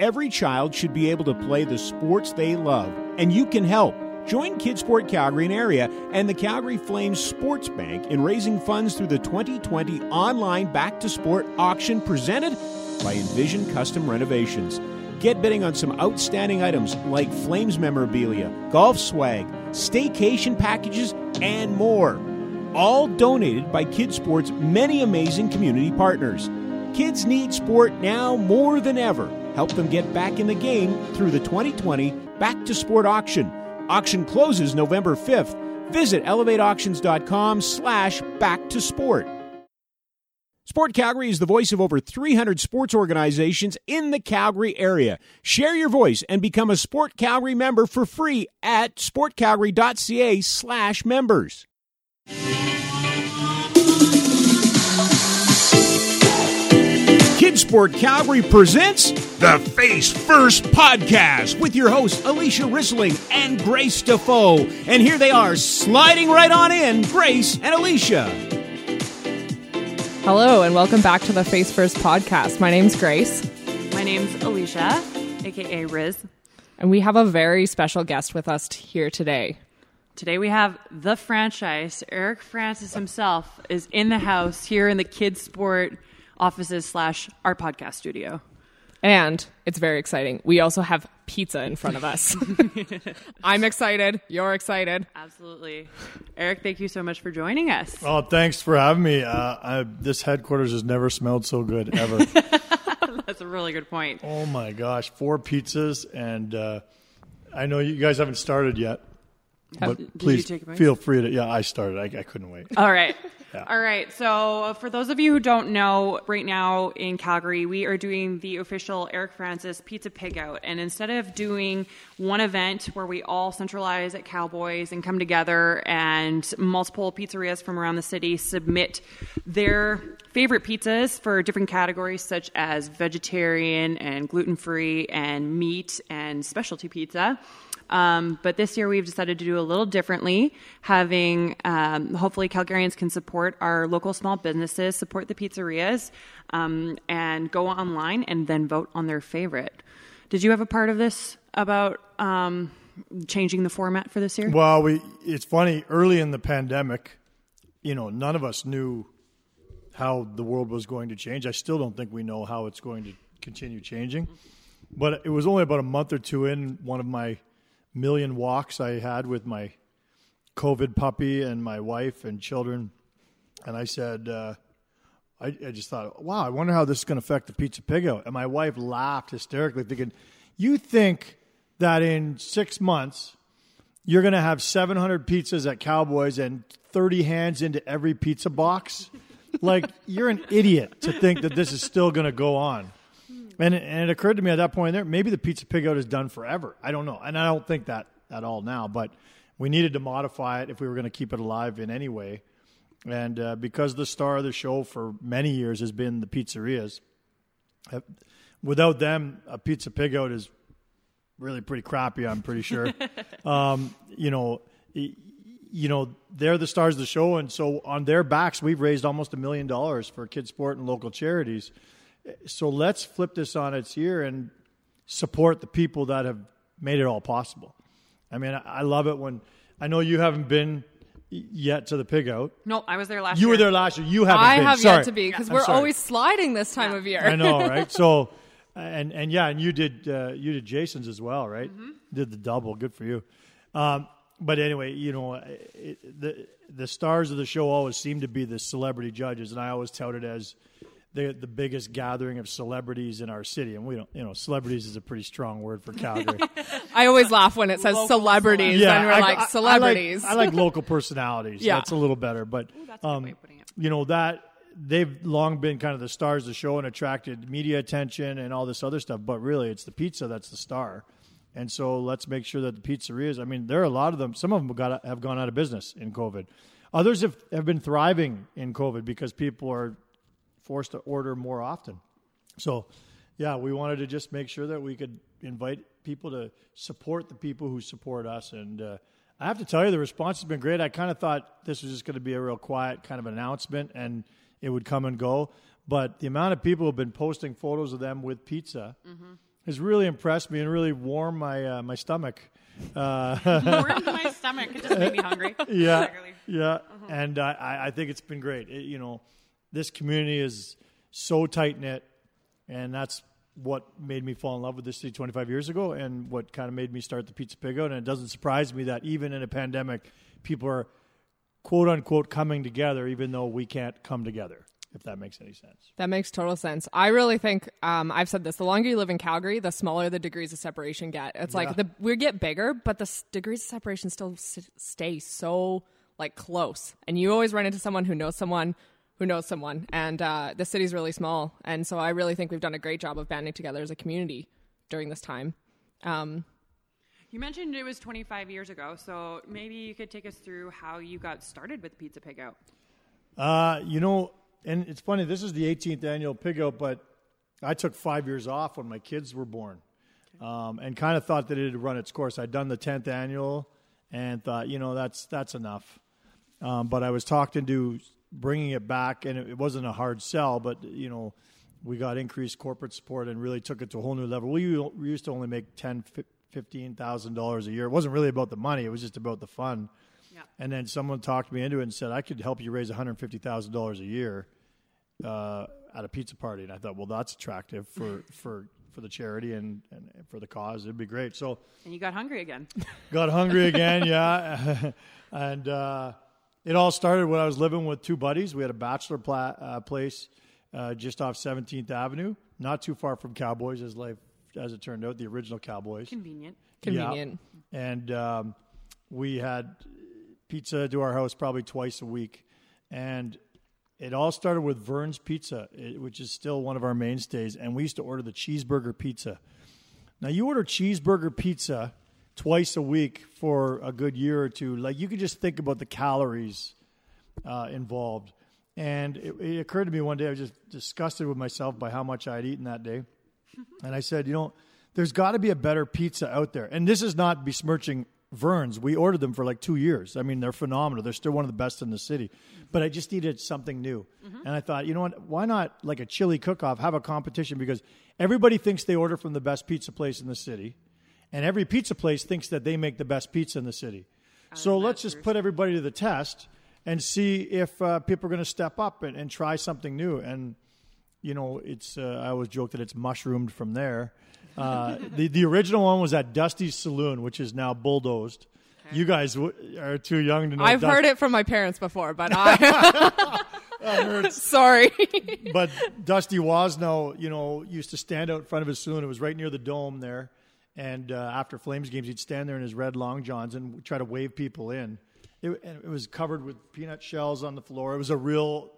Every child should be able to play the sports they love, and you can help. Join Kidsport Calgary and area and the Calgary Flames Sports Bank in raising funds through the 2020 online Back to Sport auction presented by Envision Custom Renovations. Get bidding on some outstanding items like Flames memorabilia, golf swag, staycation packages, and more. All donated by Kidsport's many amazing community partners. Kids need sport now more than ever. Help them get back in the game through the 2020 Back to Sport auction. Auction closes November 5th. Visit elevateauctions.com slash back to sport. Sport Calgary is the voice of over 300 sports organizations in the Calgary area. Share your voice and become a Sport Calgary member for free at sportcalgary.ca slash members. Kidsport Calgary presents the Face First Podcast with your hosts Alysia Rissling and Grace Defoe. And here they are, sliding right on in, Grace and Alysia. Hello, and welcome back to the Face First podcast. My name's Grace, My name's Alysia, aka Riz. and we have a very special guest with us here today. Today we have the franchise. Eric Francis himself is in the house here in the Kids Sport offices slash our podcast studio. And it's very exciting. We also have pizza in front of us. I'm excited. You're excited. Absolutely. Eric, thank you so much for joining us. Oh, thanks for having me. Uh, I, this headquarters has never smelled so good ever. That's a really good point. oh my gosh, four pizzas, and uh, I know you guys haven't started yet, but please take a bite? feel free to. Yeah, I started. I, I couldn't wait. All right. Yeah. All right. So, uh, for those of you who don't know, right now in Calgary, we are doing the official Eric Francis Pizza Pig Out. And instead of doing one event where we all centralize at Cowboys and come together and multiple pizzerias from around the city submit their favorite pizzas for different categories such as vegetarian and gluten free and meat and specialty pizza. Um, but this year we've decided to do a little differently, having um, hopefully Calgarians can support our local small businesses, support the pizzerias, um, and go online and then vote on their favorite. Did you have a part of this about um, changing the format for this year? Well, we. It's funny. Early in the pandemic, you know, none of us knew how the world was going to change. I still don't think we know how it's going to continue changing. But it was only about a month or two in one of my million walks I had with my COVID puppy and my wife and children, and I said, uh, I, I just thought, wow, I wonder how this is going to affect the pizza pig out. And my wife laughed hysterically, thinking, you think that in six months you're going to have 700 pizzas at Cowboys and 30 hands into every pizza box? like, you're an idiot to think that this is still going to go on. And it, and it occurred to me at that point there, maybe the pizza pig out is done forever. I don't know. And I don't think that at all now, but we needed to modify it if we were going to keep it alive in any way. And uh, because the star of the show for many years has been the pizzerias, uh, without them, a pizza pig out is really pretty crappy. I'm pretty sure. um, you know, you know they're the stars of the show, and so on their backs, we've raised almost a million dollars for kids sport and local charities. So let's flip this on its ear and support the people that have made it all possible. I mean, I love it when I know you haven't been yet to the pig out. no, I was there last You year. You were there last year. You haven't I been. have Sorry. yet to be because I'm we're always sliding this time of year. I know, right? So, and and yeah, and you did uh, you did Jason's as well, right? Mm-hmm. Did the double. Good for you. Um, but anyway, you know, it, the the stars of the show always seem to be the celebrity judges, and I always tout it as the the biggest gathering of celebrities in our city. And we don't, you know, celebrities is a pretty strong word for Calgary. I always laugh when it says Local celebrities, and we're I- like I- I celebrities. I like, I like local personalities. Yeah. That's a little better. But that's um, way of putting it. you know that they've long been kind of the stars of the show and attracted media attention and all this other stuff. But really, it's the pizza that's the star. And so let's make sure that the pizzerias. I mean, there are a lot of them. Some of them have, got, have gone out of business in COVID. Others have, have been thriving in COVID because people are forced to order more often. So, yeah, we wanted to just make sure that we could invite people to support the people who support us. And uh, I have to tell you, the response has been great. I kind of thought this was just going to be a real quiet kind of announcement and it would come and go. But the amount of people who have been posting photos of them with pizza has really impressed me and really warmed my uh, my stomach. Uh, Warmed my stomach. It just made me hungry. yeah, yeah, and I- I, I think it's been great. It- you know, this community is so tight knit, and that's what made me fall in love with this city 25 years ago, and what kind of made me start the Pizza Pig Out. And it doesn't surprise me that even in a pandemic, people are quote unquote coming together, even though we can't come together. If that makes any sense. That makes total sense. I really think um, I've said this: the longer you live in Calgary, the smaller the degrees of separation get. It's like the we get bigger, but the s- degrees of separation still s- stay so like close, and you always run into someone who knows someone who knows someone. And uh, the city's really small, and so I really think we've done a great job of banding together as a community during this time. Um, You mentioned it was 25 years ago, so maybe you could take us through how you got started with Pizza Pig Out. Uh, you know, and it's funny. This is the 18th annual pig out, but I took five years off when my kids were born, um, and kind of thought that it had run its course. I'd done the 10th annual, and thought, you know, that's that's enough. Um, but I was talked into bringing it back, and it, it wasn't a hard sell. But you know, we got increased corporate support and really took it to a whole new level. We, we used to only make ten, fifteen thousand dollars a year. It wasn't really about the money; it was just about the fun. Yeah. And then someone talked me into it and said, I could help you raise $150,000 a year uh, at a pizza party. And I thought, well, that's attractive for, for, for the charity and, and for the cause. It'd be great. So And you got hungry again. got hungry again, yeah. and uh, it all started when I was living with two buddies. We had a bachelor pla- uh, place uh, just off 17th Avenue, not too far from Cowboys, as life as it turned out, the original Cowboys. Convenient. convenient. Yeah. And um, we had pizza to our house probably twice a week. And it all started with Vern's Pizza, which is still one of our mainstays. And we used to order the cheeseburger pizza. Now, you order cheeseburger pizza twice a week for a good year or two. Like, you could just think about the calories uh, involved. And it, it occurred to me one day, I was just disgusted with myself by how much I'd eaten that day. And I said, you know, there's got to be a better pizza out there. And this is not besmirching Vern's. We ordered them for like two years. I mean, they're phenomenal. They're still one of the best in the city. But I just needed something new. And I thought, you know what? Why not like a chili cook off, have a competition? Because everybody thinks they order from the best pizza place in the city. And every pizza place thinks that they make the best pizza in the city. So let's just put everybody to the test and see if uh, people are going to step up and, and try something new. And you know, it's uh, I always joke that it's mushroomed from there. Uh, the the original one was at Dusty's Saloon, which is now bulldozed. You guys w- are too young to know. I've heard it from my parents before, but I. Sorry. But Dusty Wasno, you know, used to stand out in front of his saloon. It was right near the dome there. And uh, after Flames games, he'd stand there in his red long johns and try to wave people in. It, and it was covered with peanut shells on the floor. It was a real,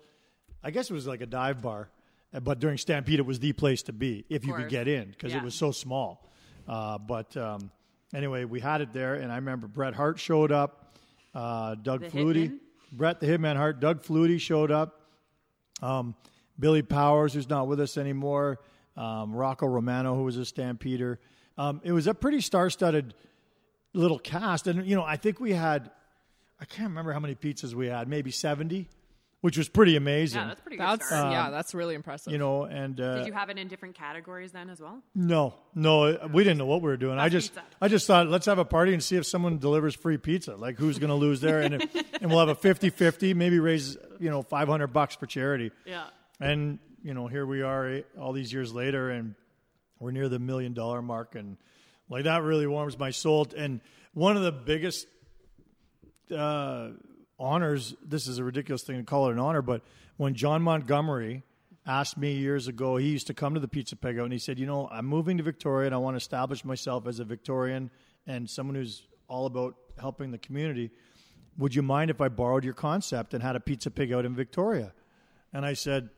I guess it was like a dive bar. Uh, But during Stampede, it was the place to be if you could get in because Yeah. it was so small. Uh, but um, anyway, we had it there, and I remember Bret Hart showed up, uh, Doug The Flutie, Hitman? Bret the Hitman Hart, Doug Flutie showed up. Um, Billy Powers, who's not with us anymore, um, Rocco Romano, who was a Stampeder. Um, it was a pretty star-studded little cast, and you know, I think we had, I can't remember how many pizzas we had, maybe seventy, which was pretty amazing. Yeah, that's pretty good. That's start. yeah, that's really impressive. you know, and uh, Did you have it in different categories then as well? no, no, we didn't know what we were doing. I just, pizza. I just thought, let's have a party and see if someone delivers free pizza. Like, who's going to lose there? And, and we'll have a 50-50, maybe raise, you know, five hundred bucks for charity. Yeah. And you know, here we are eh, all these years later, and we're near the million dollar mark, and like that really warms my soul. And one of the biggest uh, honors. This is a ridiculous thing to call it an honor, but when Jon Montgomery asked me years ago, he used to come to the Pizza Pig Out, and he said, "You know, I'm moving to Victoria, and I want to establish myself as a Victorian and someone who's all about helping the community. Would you mind if I borrowed your concept and had a Pizza Pig Out in Victoria?" And I said,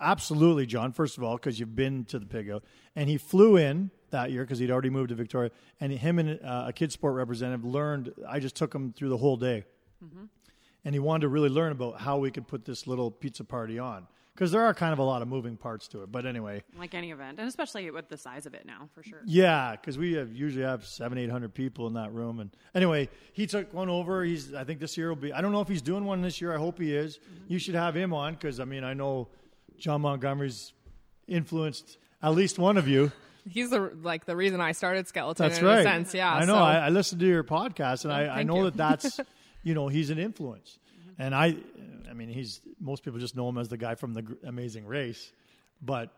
absolutely, Jon. First of all, because you've been to the pig out, and he flew in that year because he'd already moved to Victoria, and him and uh, a kid sport representative learned. I just took him through the whole day, and he wanted to really learn about how we could put this little pizza party on because there are kind of a lot of moving parts to it. But anyway, Like any event, and especially with the size of it now, for sure. yeah, because we have usually have seven, eight hundred people in that room. And anyway, he took one over. He's I think this year will be. I don't know if he's doing one this year. I hope he is. You should have him on because I mean I know Jon Montgomery's influenced at least one of you. He's the like the reason I started skeleton. That's in right. A sense, yeah. I know. so- I, I listened to your podcast, and I, I know you. that that's, you know, he's an influence. And I, I mean, he's most people just know him as the guy from the Amazing Race, but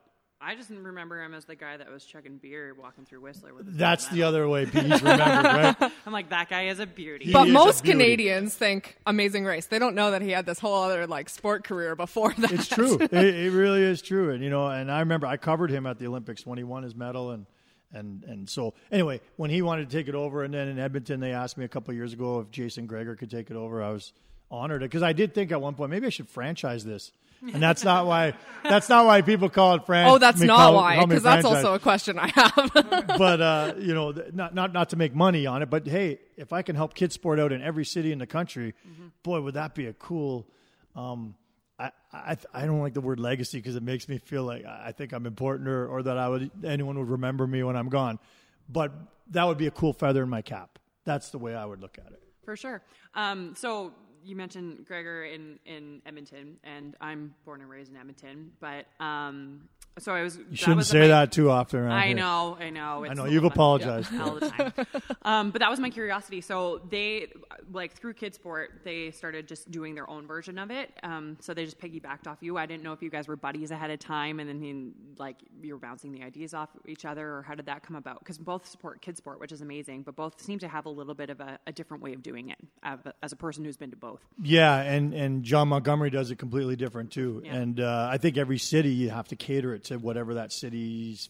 I just remember him as the guy that was chugging beer walking through Whistler with. that's the other way he's remembered, right? I'm like that guy is a beauty. He but most beauty. Canadians think Amazing Race. They don't know that he had this whole other like sport career before that. It's true. it, it really is true. And you know, and I remember I covered him at the Olympics when he won his medal, and and and so anyway, when he wanted to take it over, and then in Edmonton they asked me a couple of years ago if Jason Gregor could take it over. I was honored because I did think at one point maybe I should franchise this. And that's not why. That's not why people call it franchise. Oh, that's not why, because that's also a question I have. but uh, you know, not not not to make money on it, but hey, if I can help kids sport out in every city in the country, boy, would that be a cool. Um, I, I I don't like the word legacy because it makes me feel like I I think I'm important or, or that I would anyone would remember me when I'm gone, but that would be a cool feather in my cap. That's the way I would look at it. For sure. Um, so you mentioned Gregor in, in Edmonton, and I'm born and raised in Edmonton. But um, so I was. You shouldn't say that too often. I here. know, I know. I know you've apologized. all the time. um, but that was my curiosity. So they, like through Kidsport, they started just doing their own version of it. Um, so they just piggybacked off you. I didn't know if you guys were buddies ahead of time, and then he, like you were bouncing the ideas off each other, or how did that come about? Because both support Kidsport, which is amazing, but both seem to have a little bit of a, a different way of doing it. uh, As a person who's been to both. Yeah, and and Jon Montgomery does it completely different too. Yeah. And uh, I think every city you have to cater it to whatever that city's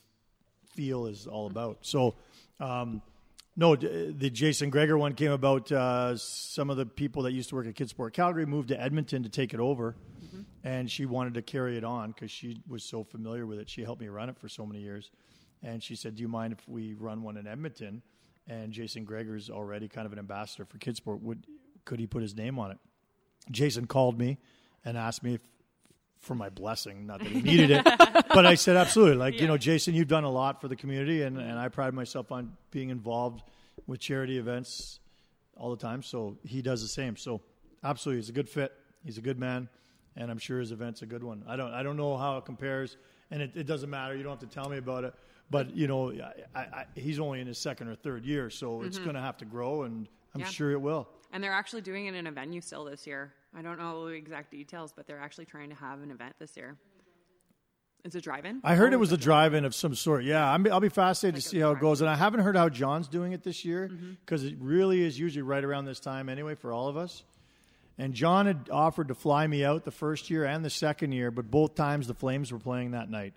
feel is all about. So, um, no, the Jason Gregor one came about. Uh, some of the people that used to work at Kidsport Calgary moved to Edmonton to take it over, and she wanted to carry it on because she was so familiar with it. She helped me run it for so many years, and she said, "Do you mind if we run one in Edmonton?" And Jason Gregor's already kind of an ambassador for Kidsport. Would could he put his name on it? Jason called me and asked me if, for my blessing, not that he needed it, but I said absolutely. Like you know, Jason, you've done a lot for the community, and, and mm-hmm. I pride myself on being involved with charity events all the time. So he does the same. So absolutely, he's a good fit. He's a good man, and I'm sure his event's a good one. I don't I don't know how it compares, and it, it doesn't matter. You don't have to tell me about it. But you know, I, I, he's only in his second or third year, so it's mm-hmm. going to have to grow, and I'm Yeah. sure it will. And they're actually doing it in a venue still this year. I don't know the exact details, but they're actually trying to have an event this year. It's a drive-in. I heard Oh, it was a drive-in of some sort. Yeah, I'm, I'll be fascinated Like to see how it goes. And I haven't heard how Jon's doing it this year Mm-hmm. because it really is usually right around this time anyway for all of us. And John had offered to fly me out the first year and the second year, but both times the Flames were playing that night.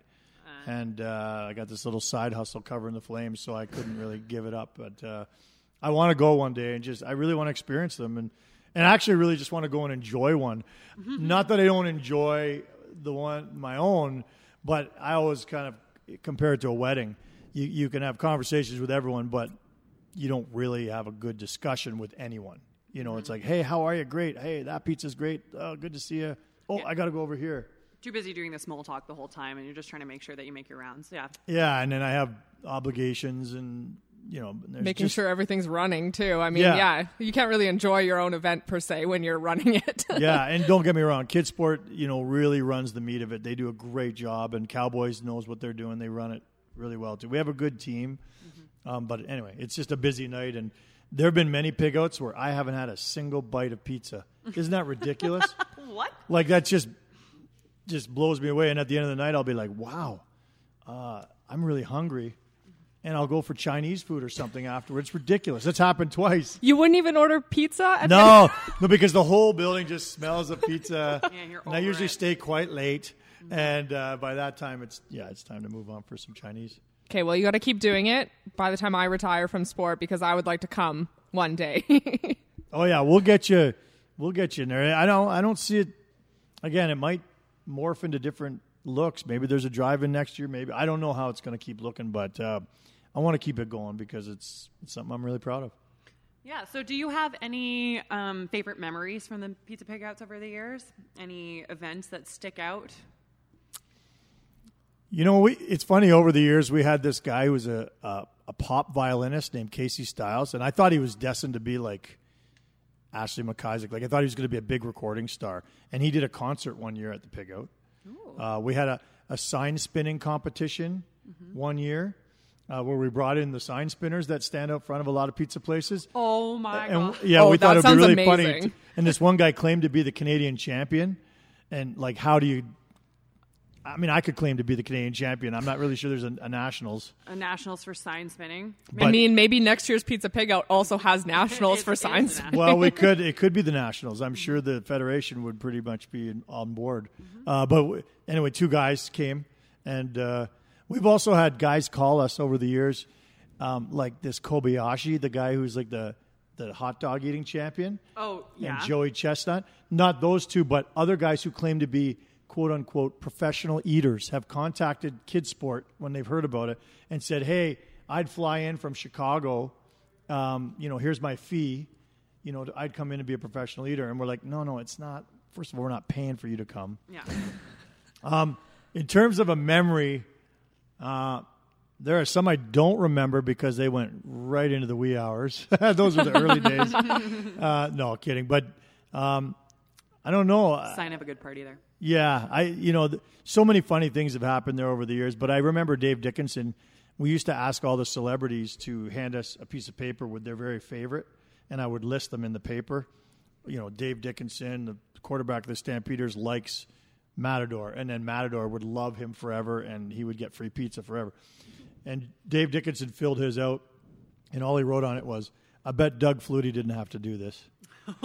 Uh. and uh, I got this little side hustle covering the Flames, so I couldn't really give it up. But uh, I want to go one day and just I really want to experience them and and actually really just want to go and enjoy one. Mm-hmm. Not that I don't enjoy the one my own, but I always kind of compare it to a wedding. You you can have conversations with everyone, but you don't really have a good discussion with anyone. You know, it's mm-hmm. like, hey, how are you? Great. Hey, that pizza's great. Oh, good to see you. Oh, I got to go over here. Too busy doing the small talk the whole time, and you're just trying to make sure that you make your rounds. Yeah. Yeah, and then I have obligations and you know Making just- sure everything's running too. I mean, Yeah. yeah. you can't really enjoy your own event per se when you're running it. yeah, and don't get me wrong, Kid Sport, you know, really runs the meat of it. They do a great job, and Cowboys knows what they're doing. They run it really well too. We have a good team, um, but anyway, it's just a busy night, and there have been many pigouts where I haven't had a single bite of pizza. Isn't that ridiculous? What? like that just just blows me away. And at the end of the night, I'll be like, wow, uh, I'm really hungry. And I'll go for Chinese food or something afterwards. It's ridiculous. That's happened twice. you wouldn't even order pizza? at No, no, because the whole building just smells of pizza. Yeah, you're and I usually it. stay quite late, and uh, by that time, it's yeah, it's time to move on for some Chinese. Okay, well, you got to keep doing it by the time I retire from sport because I would like to come one day. Oh yeah, we'll get you. We'll get you in there. I don't. I don't see it. Again, it might morph into different looks. Maybe there's a drive-in next year. Maybe I don't know how it's going to keep looking, but uh, I want to keep it going because it's, it's something I'm really proud of. Yeah. So, do you have any um, favorite memories from the pizza pigouts over the years? Any events that stick out? You know, we, it's funny. Over the years, we had this guy who was a, a a pop violinist named Casey Stiles, and I thought he was destined to be like Ashley McIsaac. Like I thought he was going to be a big recording star, and he did a concert one year at the Pig Out. Uh, we had a, a sign spinning competition one year, uh, where we brought in the sign spinners that stand out front of a lot of pizza places. Oh my And god! yeah, Oh, we thought it'd be sounds really funny. amazing. t- And this one guy claimed to be the Canadian champion, and like, how do you? I mean, I could claim to be the Canadian champion. I'm not really sure there's a, a nationals. A nationals for sign spinning. I mean, maybe next year's Pizza Pig Out also has nationals It for it is signs. Well, we could. It could be the nationals. I'm sure the federation would pretty much be on board. Uh, but w- anyway, two guys came, and uh, we've also had guys call us over the years, um, like this Kobayashi, the guy who's like the the hot dog eating champion. Oh yeah. and Joey Chestnut. Not those two, but other guys who claim to be quote unquote professional eaters have contacted Kidsport when they've heard about it and said, "Hey, I'd fly in from Chicago. Um, you know, here's my fee. You know, I'd come in and be a professional eater." And we're like, "No, no, it's not. First of all, we're not paying for you to come." yeah. In terms of a memory, uh, there are some I don't remember because they went right into the wee hours. Those were the early days. Uh, no, kidding. But um, I don't know. Sign of a good party there. Yeah, I you know th- so many funny things have happened there over the years, but I remember Dave Dickenson. We used to ask all the celebrities to hand us a piece of paper with their very favorite, and I would list them in the paper. You know, Dave Dickenson, the quarterback of the Stampeders, likes Matador, and then Matador would love him forever, and he would get free pizza forever. And Dave Dickenson filled his out, and all he wrote on it was, "I bet Doug Flutie didn't have to do this."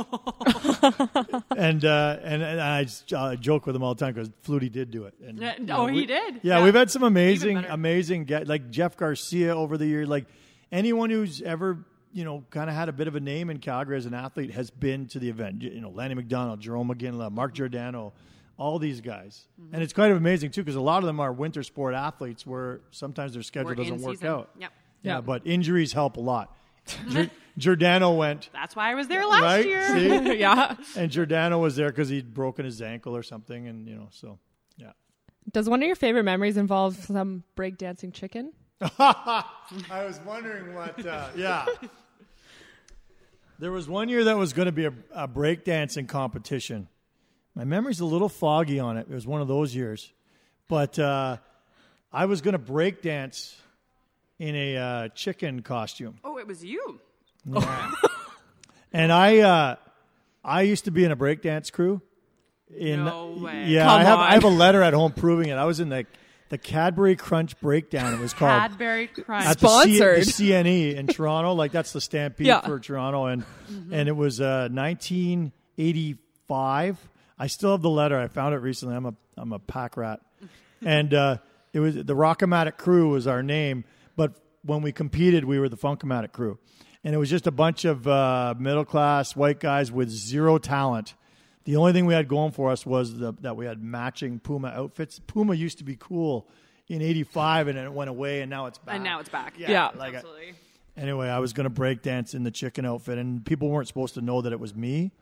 and uh, and and I uh, joke with him all the time because Flutie did do it. And, you oh, know, he we- did? Yeah, Yeah. we've had some amazing, amazing guys like Jeff Garcia over the years. Like anyone who's ever you know kind of had a bit of a name in Calgary as an athlete has been to the event. You know, Lanny McDonald, Jarome Iginla, Mark Giordano. All these guys, Mm-hmm. and it's kind of amazing too because a lot of them are winter sport athletes where sometimes their schedule We're doesn't work season. out. Yep. Yeah, Yeah. but injuries help a lot. Gior- Giordano went That's why I was there last right. year. See? yeah. and Giordano was there because he'd broken his ankle or something, and you know, so yeah. Does one of your favorite memories involve some breakdancing chicken? I was wondering what. Uh, yeah, there was one year that was going to be a, a breakdancing competition. My memory's a little foggy on it. It was one of those years, but uh, I was going to breakdance in a uh, chicken costume. Oh, it was you. And I, uh, I used to be in a breakdance crew. In No way. yeah, Come I have on. I have a letter at home proving it. I was in the the Cadbury Crunch breakdown. It was called Cadbury Crunch. at the, C- Sponsored. the CNE in Toronto. Like that's the Stampede Yeah. for Toronto, and and it was uh, 1985. I still have the letter. I found it recently. I'm a I'm a pack rat, and uh, it was the Rockomatic Crew was our name. But when we competed, we were the Funkomatic Crew, and it was just a bunch of uh, middle class white guys with zero talent. The only thing we had going for us was the, that we had matching Puma outfits. Puma used to be cool in '85, and then it went away, and now it's back. and now it's back. Yeah, Yeah. like I- Absolutely. Anyway, I was going to break dance in the chicken outfit, and people weren't supposed to know that it was me.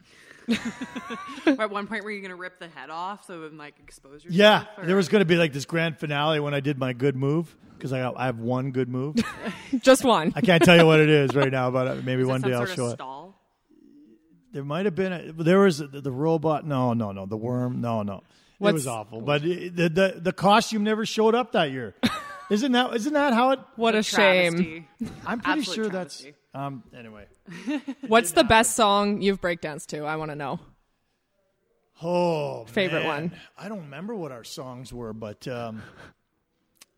At one point, were you going to rip the head off so it would like expose yourself? Yeah, or- there was going to be like this grand finale when I did my good move because I, I have one good move. Just one. I can't tell you what it is right now, but uh, maybe Is that one some day I'll sort show of it. There might have been a, there was the, the robot. No, no, no, the worm. No, no, it was awful. But it, the, the the costume never showed up that year. Isn't that isn't that how it? What a shame. I'm pretty Absolute sure travesty. that's um. Anyway, What's the best song you've breakdanced to? I want to know. Oh, Favorite man. one? I don't remember what our songs were, but um,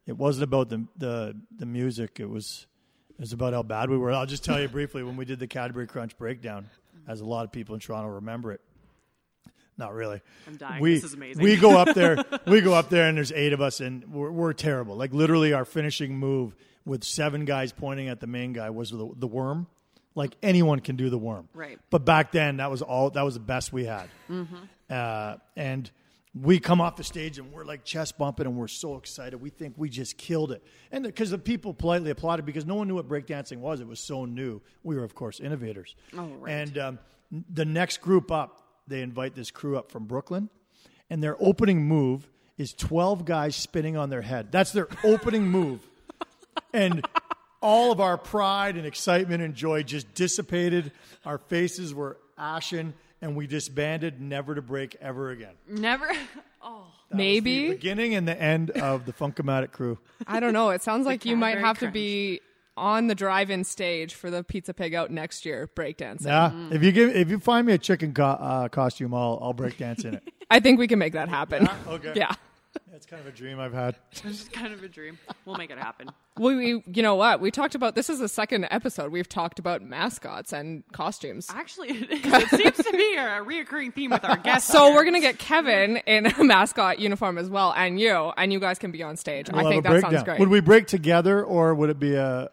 it wasn't about the, the the music. It was it was about how bad we were. I'll just tell you briefly when we did the Cadbury Crunch breakdown, as a lot of people in Toronto remember it. Not really. I'm dying. We This is amazing. we go up there. we go up there, and there's eight of us, and we're, we're terrible. Like literally, our finishing move with seven guys pointing at the main guy was the, the worm. Like anyone can do the worm, Right. But back then, that was all. That was the best we had. Uh, and we come off the stage and we're like chest bumping and we're so excited. We think we just killed it. And because the people politely applauded because no one knew what breakdancing was. It was so new. We were, of course, innovators. Oh, right. And um, the next group up, they invite this crew up from Brooklyn. And their opening move is 12 guys spinning on their head. That's their opening move. And all of our pride and excitement and joy just dissipated. Our faces were ashen, and we disbanded, never to break ever again. Never. the Maybe. beginning and the end of the Funkomatic crew. I don't know. It sounds like you might Cadbury have to be on the drive-in stage for the Pizza Pig out next year breakdancing. Yeah, if you give, if you find me a chicken co- uh, costume, I'll I'll break dance in it. I think we can make that happen. Okay. Yeah. That's kind of a dream I've had. It's kind of a dream. We'll make it happen. We, we, you know what? We talked about this is the second episode. We've talked about mascots and costumes. Actually, it, is. it seems to be a reoccurring theme with our guests. So here. we're gonna get Kevin in a mascot uniform as well, and you, and you guys can be on stage. We'll I think that breakdown. sounds great. Would we break together or would it be a?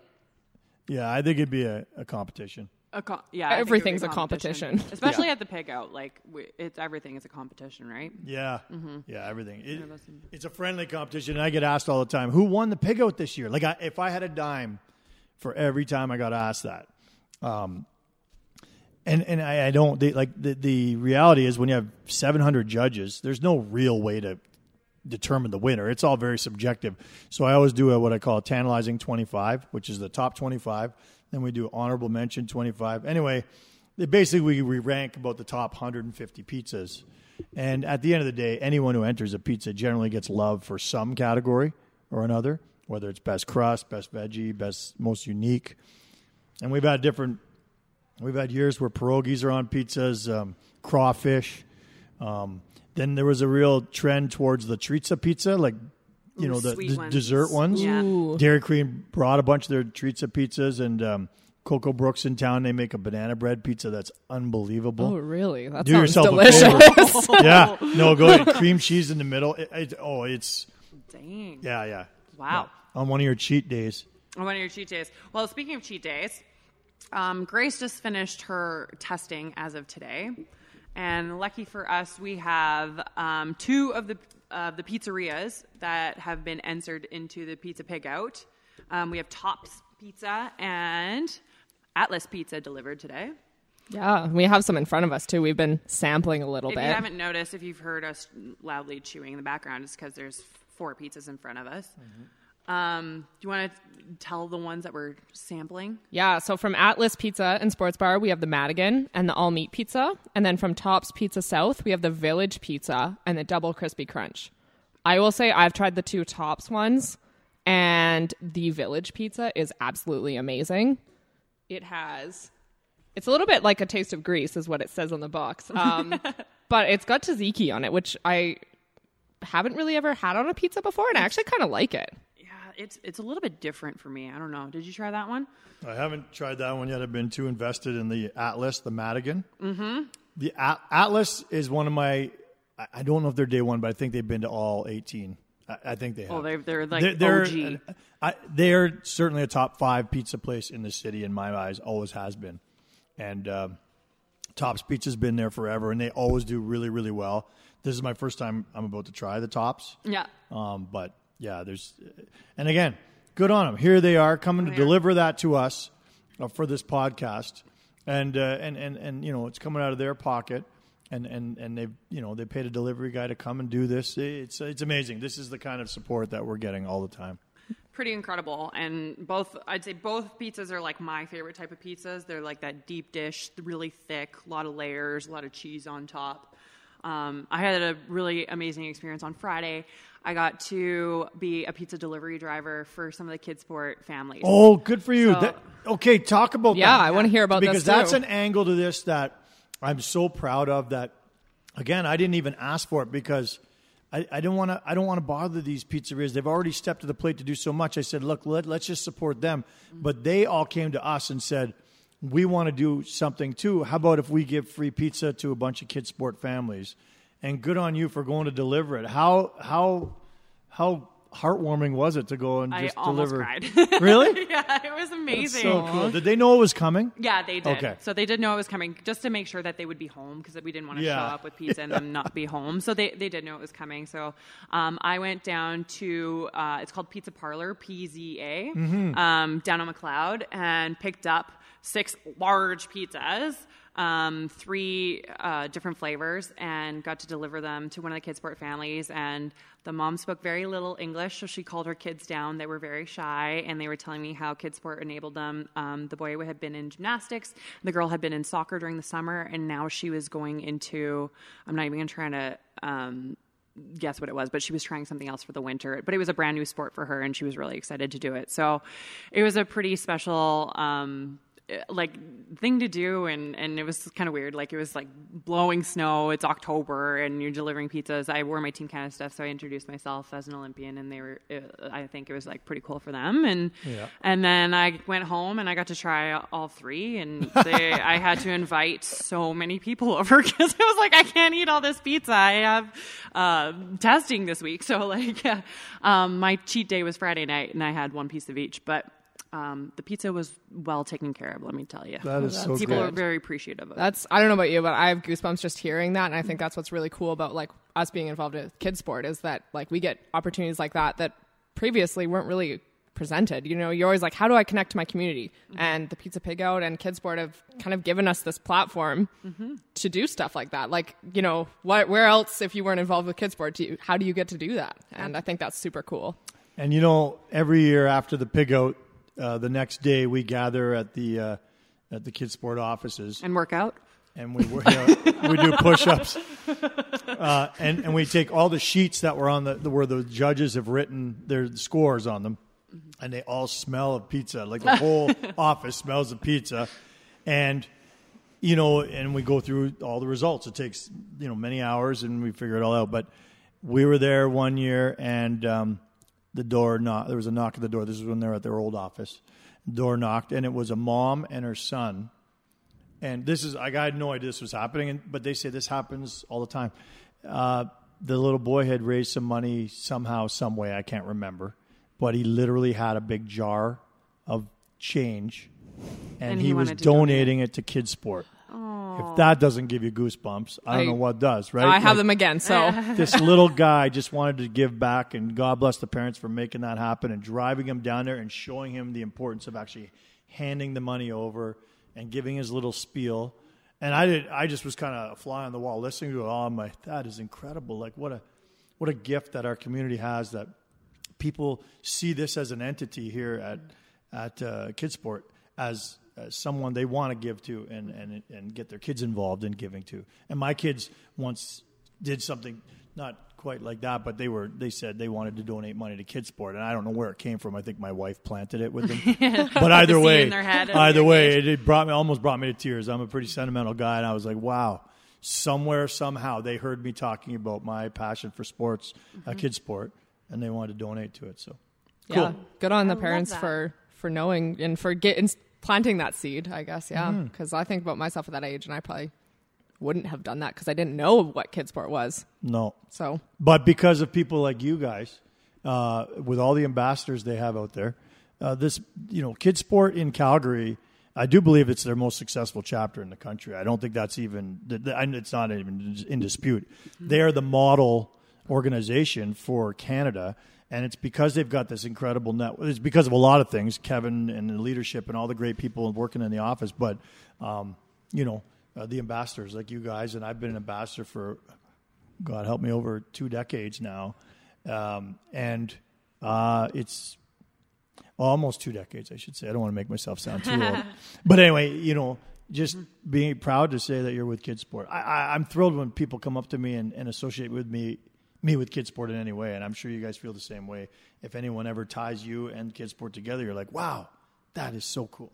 Yeah, I think it'd be a, a competition. A co- yeah, I think it would be Everything's a competition. especially at the pig out. Like we, it's everything is a competition, right? Yeah, yeah, everything. It, it's a friendly competition, and I get asked all the time, "Who won the pig out this year?" Like, I, if I had a dime for every time I got asked that, um, and and I, I don't they, like the the reality is when you have 700 judges, there's no real way to determine the winner. It's all very subjective. So I always do a, what I call a tantalizing 25, which is the top 25. Then we do honorable mention 25. Anyway, basically we rank about the top 150 pizzas. And at the end of the day, anyone who enters a pizza generally gets love for some category or another, whether it's best crust, best veggie, best most unique. And we've had different We've had years where pierogies are on pizzas, um, crawfish. Um, then there was a real trend towards the Trizza pizza, like you Ooh, know the, the ones. dessert ones. Yeah. Ooh. Dairy Queen brought a bunch of their treats of pizzas, and um, Coco Brooks in town they make a banana bread pizza that's unbelievable. oh, really? That Do sounds yourself a delicious. favor. yeah, no, go ahead. cream cheese in the middle. It, it, oh, it's Dang. yeah, yeah. Wow. Yeah. On one of your cheat days. On one of your cheat days. Well, speaking of cheat days, um, Grace just finished her testing as of today, and lucky for us, we have um, two of the of the pizzerias that have been entered into the Pizza Pig Out. Um, we have Tops Pizza and Atlas Pizza delivered today. yeah, we have some in front of us too. We've been sampling a little If bit. If you haven't noticed, if you've heard us loudly chewing in the background, it's because there's four pizzas in front of us. Um, do you want to tell the ones that we're sampling? Yeah, so from Atlas Pizza and Sports Bar, we have the Madigan and the all meat pizza. And then from Tops Pizza South, we have the Village Pizza and the Double Crispy Crunch. I will say I've tried the two Tops ones, and the Village Pizza is absolutely amazing. It has, it's a little bit like a taste of Greece, is what it says on the box. Um, but it's got tzatziki on it, which I haven't really ever had on a pizza before, and I actually kind of like it. It's it's a little bit different for me. I don't know. Did you try that one? I haven't tried that one yet. I've been too invested in the Atlas, the Madigan. Mm-hmm. The A- Atlas is one of my. I- I don't know if they're day one, but I think they've been to all eighteen. I, I think they have. Oh, they're they're like they're, OG. they're, I, they're certainly a top five pizza place in the city in my eyes. Always has been, and uh, Tops Pizza's been there forever, and they always do really, really well. This is my first time I'm about to try the Tops. yeah. Um, but yeah, there's, and again, good on them. Here they are coming to deliver that to us uh, for this podcast, and uh, and and and you know it's coming out of their pocket, and and and they've you know they paid a delivery guy to come and do this. It's it's amazing. This is the kind of support that we're getting all the time. pretty incredible. And both, I'd say both pizzas are like my favorite type of pizzas. They're like that deep dish, really thick, a lot of layers, a lot of cheese on top. Um, I had a really amazing experience on Friday. I got to be a pizza delivery driver for some of the Kid Sport families. Oh, good for you. So- That- okay, talk about Yeah, that. I wanna hear about this because that's an angle to this that I'm so proud of. That again, I didn't even ask for it because I, I don't want to. I don't want to bother these pizzerias. They've already stepped to the plate to do so much. I said, look, let, let's just support them. Mm-hmm. But they all came to us and said, we want to do something too. How about if we give free pizza to a bunch of kid sport families? And good on you for going to deliver it. How how how heartwarming was it to go and I just almost deliver? cried. Really? yeah, it was amazing. So cool. Did they know it was coming? Yeah, they did. Okay. So they did know it was coming, just to make sure that they would be home because we didn't want to Yeah. show up with pizza and them not be home. So they, they did know it was coming. So um, I went down to uh, it's called Pizza Parlor PZA Mm-hmm. um, down on Macleod and picked up six large pizzas. Um, three uh, different flavors and got to deliver them to one of the kids' sport families. And the mom spoke very little English, so she called her kids down. They were very shy, and they were telling me how kids' sport enabled them. Um, the boy had been in gymnastics, the girl had been in soccer during the summer, and now she was going into. I'm not even trying to. Um, guess what it was, but she was trying something else for the winter. But it was a brand new sport for her, and she was really excited to do it. So it was a pretty special um, like thing to do and and it was kind of weird. Like it was like blowing snow. It's october and you're delivering pizzas. I wore my team kind of stuff so i introduced myself as an olympian and they were i think it was like pretty cool for them. And yeah. and then i went home and i got to try all three and they, i had to invite so many people over because i was like i can't eat all this pizza. I have uh, testing this week. So like um, my cheat day was friday night and i had one piece of each. But um, the pizza was well taken care of. Let me tell you, that is so people good. are very appreciative of it. That's I don't know about you, but I have goosebumps just hearing that, and I think that's what's really cool about like us being involved with kids sport is that like we get opportunities like that that previously weren't really presented. You know, you're always like, how do I connect to my community? Mm-hmm. And the Pizza Pig Out and Kids Sport have kind of given us this platform mm-hmm. to do stuff like that. Like, you know, what, where else, if you weren't involved with Kids Sport, do you, how do you get to do that? And I think that's super cool. And you know, every year after the Pig Out, uh, the next day we gather at the uh, at the kids sport offices. And work out? And we you know, we do push-ups. Uh, and and we take all the sheets that were on the, the where the judges have written their scores on them. And they all smell of pizza like the whole office smells of pizza. And you know and we go through all the results. It takes you know many hours and we figure it all out. But we were there one year and um, the door knocked. There was a knock at the door. This is when they were at their old office. Door knocked, and it was a mom and her son. And this is I had no idea this was happening, but they say this happens all the time. Uh, the little boy had raised some money somehow, some way. I can't remember, but he literally had a big jar of change, and, and he, he was donating it to Kids Sport. If that doesn't give you goosebumps, I don't I- know what does, right? I have Like, them again, so this little guy just wanted to give back, and God bless the parents for making that happen and driving him down there and showing him the importance of actually handing the money over and giving his little spiel. And I did. I just was kind of a fly on the wall listening to it all. I'm like, that is incredible. Like, what a what a gift that our community has. That people see this as an entity here at at uh, Kidsport as uh, someone they want to give to and, and and get their kids involved in giving to. And my kids once did something not quite like that, but they were they said they wanted to donate money to Kidsport, and I don't know where it came from. I think my wife planted it with them. but either The way, in their head at a either way, it, it brought me almost brought me to tears. I'm a pretty sentimental guy, and I was like, wow. Somewhere, somehow, they heard me talking about my passion for sports, uh, Mm-hmm. kids sport, and they wanted to donate to it. So, yeah, good on the love parents for for knowing and for getting planting that seed. I guess, yeah, Mm-hmm. because I think about myself at that age, and I probably wouldn't have done that because I didn't know what kid sport was. No, So But because of people like you guys, uh, with all the ambassadors they have out there, uh, this you know, Kid Sport in Calgary, I do believe it's their most successful chapter in the country. I don't think that's even it's not even in dispute. They are the model organization for Canada. And it's because they've got this incredible network. It's because of a lot of things, Kevin and the leadership and all the great people working in the office. But, um, you know, uh, the ambassadors like you guys, and I've been an ambassador for God help me, over two decades now, um, and uh, it's almost two decades, I should say. I don't want to make myself sound too old, but anyway, you know, just being proud to say that you're with Kid Sport. I, I'm thrilled when people come up to me and, and associate with me. Me with Kid Sport in any way, and I'm sure you guys feel the same way. If anyone ever ties you and Kid Sport together, you're like, "Wow, that is so cool."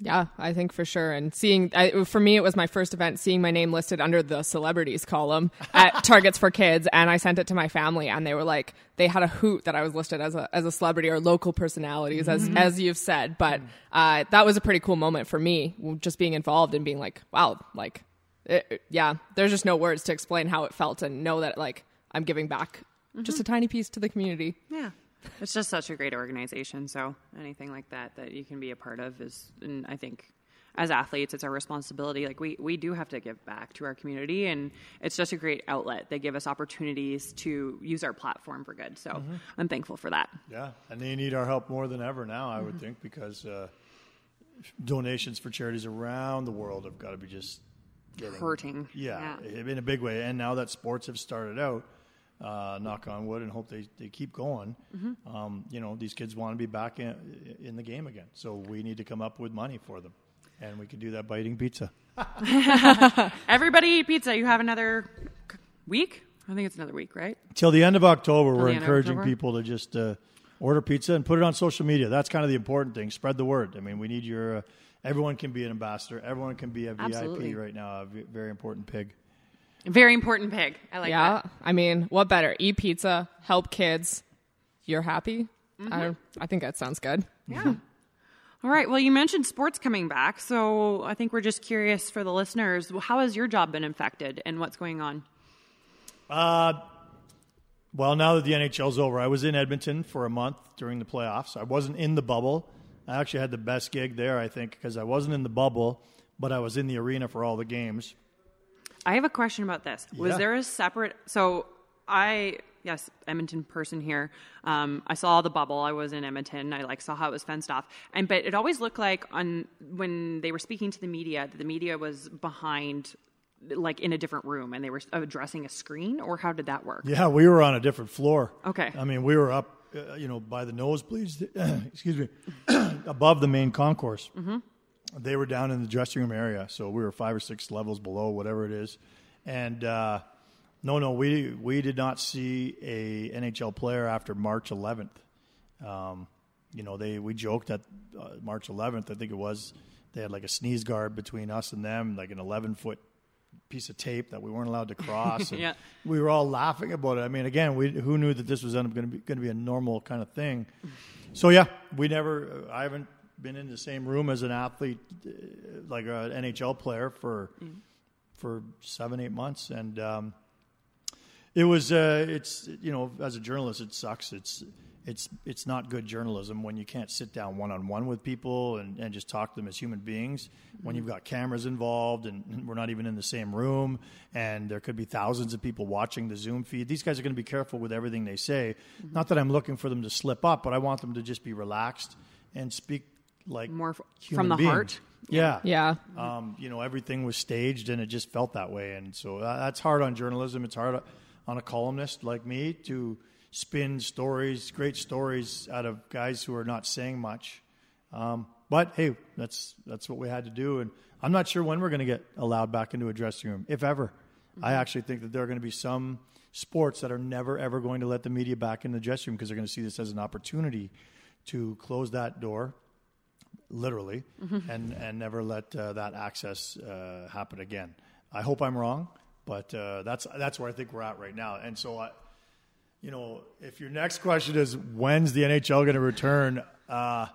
Yeah, I think for sure. And seeing, I, for me, it was my first event seeing my name listed under the celebrities column at Targets for Kids. And I sent it to my family, and they were like, they had a hoot that I was listed as a, as a celebrity or local personalities, as, as you've said. But uh, that was a pretty cool moment for me, just being involved and being like, wow, like, it, it- yeah, there's just no words to explain how it felt and know that, like, I'm giving back just a tiny piece to the community. Yeah. It's just such a great organization. So anything like that that you can be a part of is, and I think as athletes, it's our responsibility. Like we, we do have to give back to our community and it's just a great outlet. They give us opportunities to use our platform for good. So I'm thankful for that. Yeah, and they need our help more than ever now, I Mm-hmm. would think, because uh, donations for charities around the world have got to be just getting Hurting. Yeah, in a big way. And now that sports have started out, uh, knock on wood, and hope they, they keep going. Mm-hmm. Um, you know, these kids want to be back in, in the game again, so we need to come up with money for them, and we can do that by eating pizza. Everybody eat pizza. You have another week? I think it's another week, right? Till the end of October, we're the end of encouraging October? people to just uh, order pizza and put it on social media. That's kind of the important thing. Spread the word. I mean, we need your. Uh, everyone can be an ambassador. Everyone can be a Absolutely. VIP right now. A very important pig. Very important pig. I like yeah, that. I mean, what better? Eat pizza, help kids. You're happy. Mm-hmm. I I think that sounds good. Yeah. All right. Well, you mentioned sports coming back, so I think we're just curious for the listeners. How has your job been affected, and what's going on? Uh, Well, now that the NHL's over, I was in Edmonton for a month during the playoffs. I wasn't in the bubble. I actually had the best gig there, I think, because I wasn't in the bubble, but I was in the arena for all the games. I have a question about this. Was Yeah. there a separate? So I yes, Edmonton person here. Um, I saw the bubble. I was in Edmonton. I like saw how it was fenced off, and but it always looked like on when they were speaking to the media that the media was behind, like in a different room, and they were addressing a screen. Or how did that work? Yeah, we were on a different floor. Okay. I mean, we were up, uh, you know, by the nosebleeds, excuse me, above the main concourse. Mm-hmm. They were down in the dressing room area, so we were five or six levels below, whatever it is. And uh, no, no, we we did not see a NHL player after March 11th. Um, you know, they we joked that uh, March 11th, I think it was, they had like a sneeze guard between us and them, like an 11 foot piece of tape that we weren't allowed to cross. And Yeah. We were all laughing about it. I mean, again, we who knew that this was going to be going to be a normal kind of thing. So yeah, we never. I haven't been in the same room as an athlete, uh, like an NHL player, for for seven eight months, and um, it was. Uh, it's you know, as a journalist, it sucks. It's it's it's not good journalism when you can't sit down one on one with people and, and just talk to them as human beings. When you've got cameras involved and, we're not even in the same room, and there could be thousands of people watching the Zoom feed. These guys are going to be careful with everything they say. Not that I'm looking for them to slip up, but I want them to just be relaxed and speak like More from the heart? Yeah, Yeah. um, you know, everything was staged and it just felt that way. And so uh, that's hard on journalism. It's hard on a columnist like me to spin stories, great stories out of guys who are not saying much. Um, but hey, that's that's what we had to do. And I'm not sure when we're going to get allowed back into a dressing room, if ever. I actually think that there are going to be some sports that are never ever going to let the media back in the dressing room because they're going to see this as an opportunity to close that door literally, and and never let uh, that access uh, happen again. I hope I'm wrong, but uh, that's that's where I think we're at right now. And so, I, you know, if your next question is when's the NHL going to return, uh,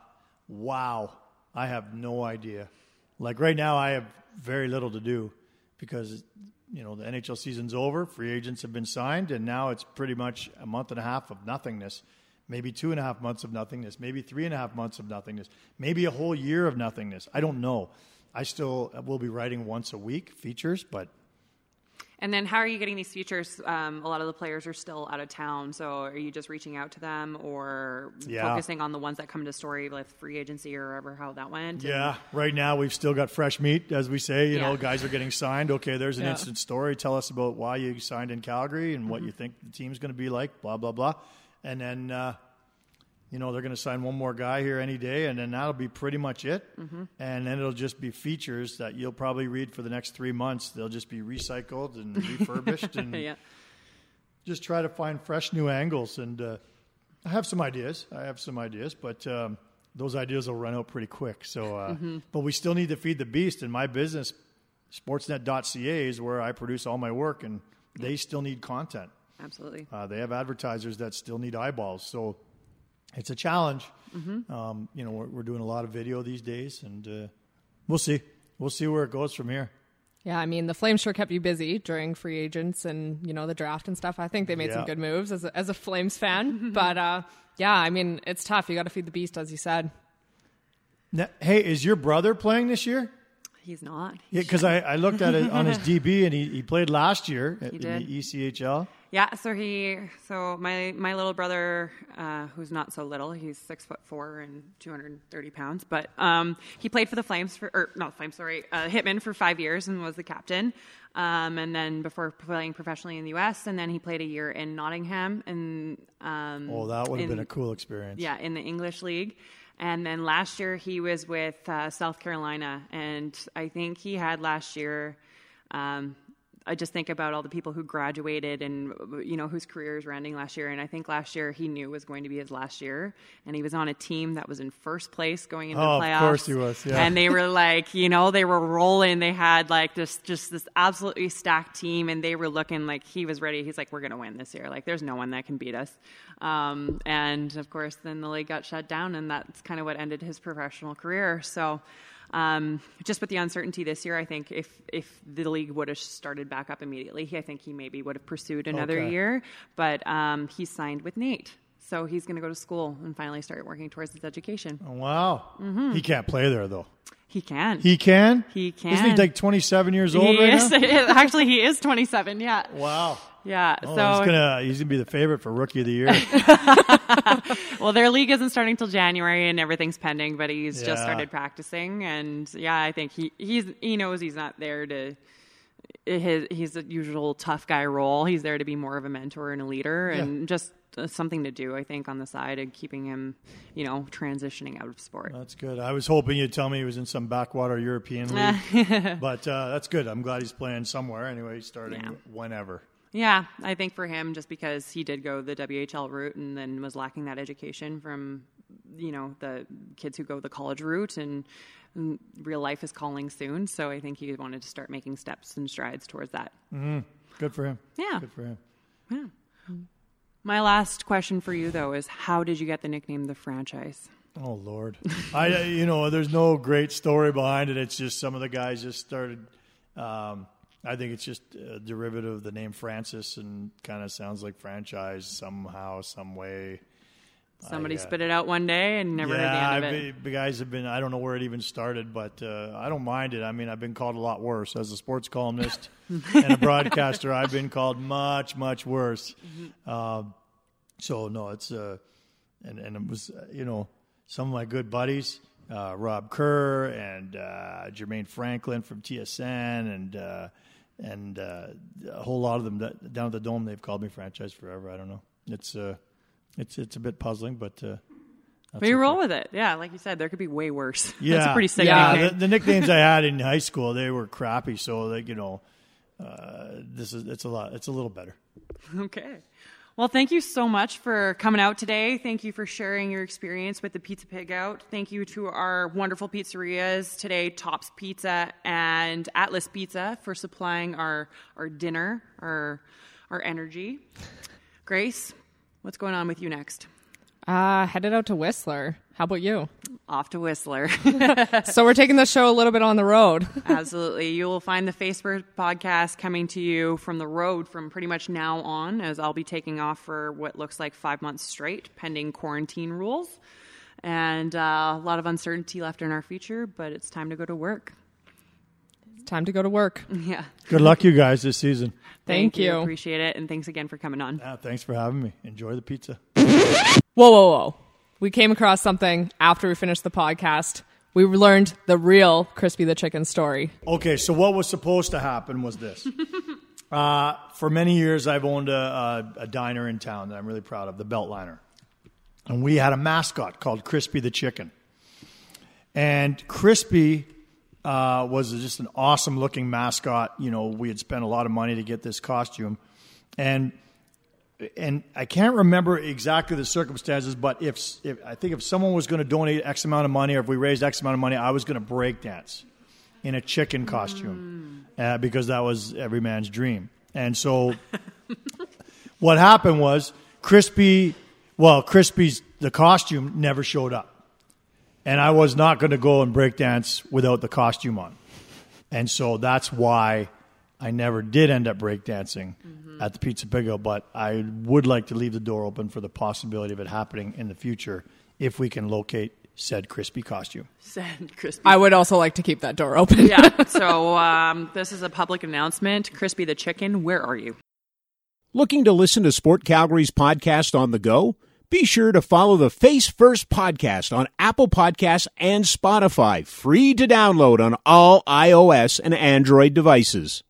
wow, I have no idea. Like right now, I have very little to do because you know the NHL season's over, free agents have been signed, and now it's pretty much a month and a half of nothingness maybe two and a half months of nothingness, maybe three and a half months of nothingness, maybe a whole year of nothingness. I don't know. I still will be writing once a week features, but And then, how are you getting these features? Um, a lot of the players are still out of town, so are you just reaching out to them or Yeah. focusing on the ones that come to story, like free agency or whatever, how that went? yeah, right now we've still got fresh meat, as we say. You know, guys are getting signed. Okay, there's an Yeah. instant story. Tell us about why you signed in Calgary and what you think the team's going to be like. Blah blah blah, and then. Uh, you know they're going to sign one more guy here any day, and then that'll be pretty much it. And then it'll just be features that you'll probably read for the next three months. They'll just be recycled and refurbished, and yeah. just try to find fresh new angles. And uh, I have some ideas. I have some ideas, but um, those ideas will run out pretty quick. So, uh, but we still need to feed the beast. And my business, Sportsnet.ca, is where I produce all my work, and they still need content. Absolutely. Uh, they have advertisers that still need eyeballs. So it's a challenge. Um, you know, we're, we're doing a lot of video these days, and uh, we'll see. We'll see where it goes from here. Yeah, I mean, the Flames sure kept you busy during free agents and, you know, the draft and stuff. I think they made some good moves as a, as a Flames fan. but, uh, yeah, I mean, it's tough. You got to feed the beast, as you said. Now, hey, is your brother playing this year? He's not. Yeah, because I, I looked at it on his DB, and he, he played last year in did. the E ECHL. Yeah, so he, so my my little brother, uh, who's not so little, he's six foot four and two hundred and thirty pounds, but um, he played for the Flames for, or not Flames, sorry, uh, Hitmen for five years and was the captain, um, and then before playing professionally in the U.S., and then he played a year in Nottingham, and um, Oh, that would have in- been a cool experience. yeah, in the English League. And then last year he was with uh, South Carolina, and I think he had last year um, I just think about all the people who graduated and you know whose careers were ending last year, and I think last year he knew was going to be his last year, and he was on a team that was in first place going into Oh, the of course he was, yeah. And they were like, you know, they were rolling. They had like this just this absolutely stacked team, and they were looking like he was ready. He's like, we're gonna win this year. Like, there's no one that can beat us. Um, and of course, then the league got shut down, and that's kind of what ended his professional career. So. Um, just with the uncertainty this year, I think if if the league would have started back up immediately, I think he maybe would have pursued another Okay. year. But um, he signed with NAIT, so he's going to go to school and finally start working towards his education. Wow. Mm-hmm. He can't play there though. He can. He can. He can. Isn't he like 27 years old He right is. now? Actually, he is 27. Yeah. Wow. Yeah. Oh, so, he's gonna he's gonna be the favorite for rookie of the year. well, their league isn't starting till January, and everything's pending. But he's just started practicing, and yeah, I think he he's he knows he's not there to. His he's a usual tough guy role. He's there to be more of a mentor and a leader, and just uh, something to do. I think on the side and keeping him, you know, transitioning out of sport. That's good. I was hoping you'd tell me he was in some backwater European league, but uh, that's good. I'm glad he's playing somewhere. Anyway, he's starting Yeah. whenever. Yeah, I think for him, just because he did go the WHL route and then was lacking that education from, you know, the kids who go the college route, and, and real life is calling soon. So I think he wanted to start making steps and strides towards that. Good for him. Yeah. Good for him. Yeah my last question for you, though, is how did you get the nickname the franchise? Oh Lord, I you know there's no great story behind it. It's just some of the guys just started. Um, I think it's just a derivative of the name Francis and kind of sounds like franchise somehow, some way. Somebody uh, spit it out one day and never yeah, heard the end of it. been- the guys have been. I don't know where it even started, but uh, I don't mind it. I mean, I've been called a lot worse as a sports columnist and a broadcaster. I've been called much, much worse. Mm-hmm. Um, so no, it's uh, and and it was uh, you know some of my good buddies, uh, Rob Kerr and uh, Jermaine Franklin from TSN, and uh, and uh, a whole lot of them that, down at the dome. They've called me franchise forever. I don't know. It's uh, it's it's a bit puzzling, but. Uh, But you roll with it. Yeah, like you said, there could be way worse. yeah, That's a pretty sick Yeah. nickname. The, the nicknames I had in high school they were crappy, so like you know, uh, this is it's a lot. It's a little better. Okay. Well, thank you so much for coming out today. Thank you for sharing your experience with the Pizza Pig Out. Thank you to our wonderful pizzerias today, Tops Pizza and Atlas Pizza, for supplying our our dinner, our our energy. Grace, what's going on with you next? Uh, headed out to Whistler. How about you? Off to Whistler. so we're taking the show a little bit on the road. Absolutely. You will find the Facebook podcast coming to you from the road from pretty much now on, as I'll be taking off for what looks like five months straight, pending quarantine rules. And uh, a lot of uncertainty left in our future, but it's time to go to work. Time to go to work. Yeah. Good luck, you guys, this season. Thank you. Appreciate it. And thanks again for coming on. Yeah, thanks for having me. Enjoy the pizza. Whoa, whoa, whoa. We came across something after we finished the podcast. We learned the real Crispy the Chicken story. Okay, so what was supposed to happen was this. uh, for many years, I've owned a, a, a diner in town that I'm really proud of, the Beltliner. And we had a mascot called Crispy the Chicken. And Crispy uh, was just an awesome looking mascot. You know, we had spent a lot of money to get this costume. And and I can't remember exactly the circumstances, but if, if I think if someone was going to donate X amount of money, or if we raised X amount of money, I was going to break dance in a chicken costume uh, because that was every man's dream. And so, what happened was Crispy, well, Crispy's the costume never showed up, and I was not going to go and break dance without the costume on, and so that's why I never did end up breakdancing at the Pizza Pig Out, but I would like to leave the door open for the possibility of it happening in the future if we can locate said crispy costume. Said Crispy. I would also like to keep that door open. yeah. So um, this is a public announcement. Crispy the Chicken, where are you? Looking to listen to Sport Calgary's podcast on the go? Be sure to follow the Face First podcast on Apple Podcasts and Spotify, free to download on all iOS and Android devices.